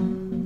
嗯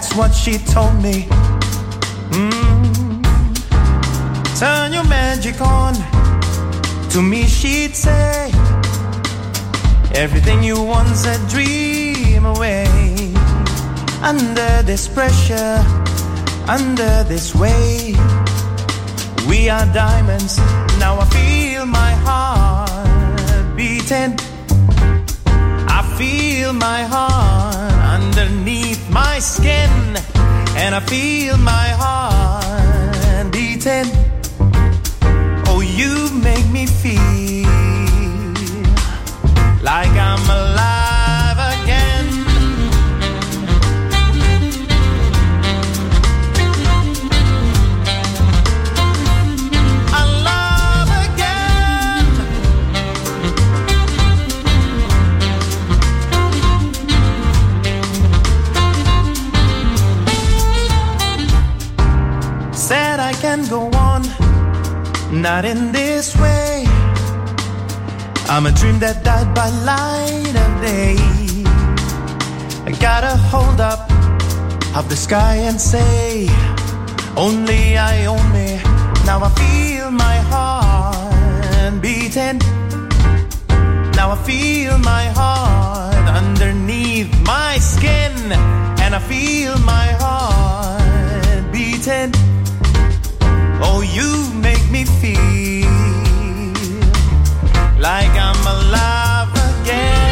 That's what she told me. Mm. Turn your magic on. To me, she'd say, Everything you once a dream away. Under this pressure, under this weight, we are diamonds. Now I feel my heart beating. I feel my heart my skin, and I feel my heart beating. Oh, you make me feel like I'm alive not in this way. I'm a dream that died by light of day. I gotta hold up of the sky and say, Only I own me. Now I feel my heart beating. Now I feel my heart underneath my skin. And I feel my heart beating. Oh, you me feel like I'm alive again.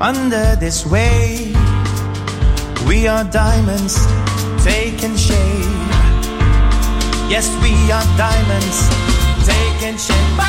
Under this wave. We are diamonds taking shape. Yes, we are diamonds taking shape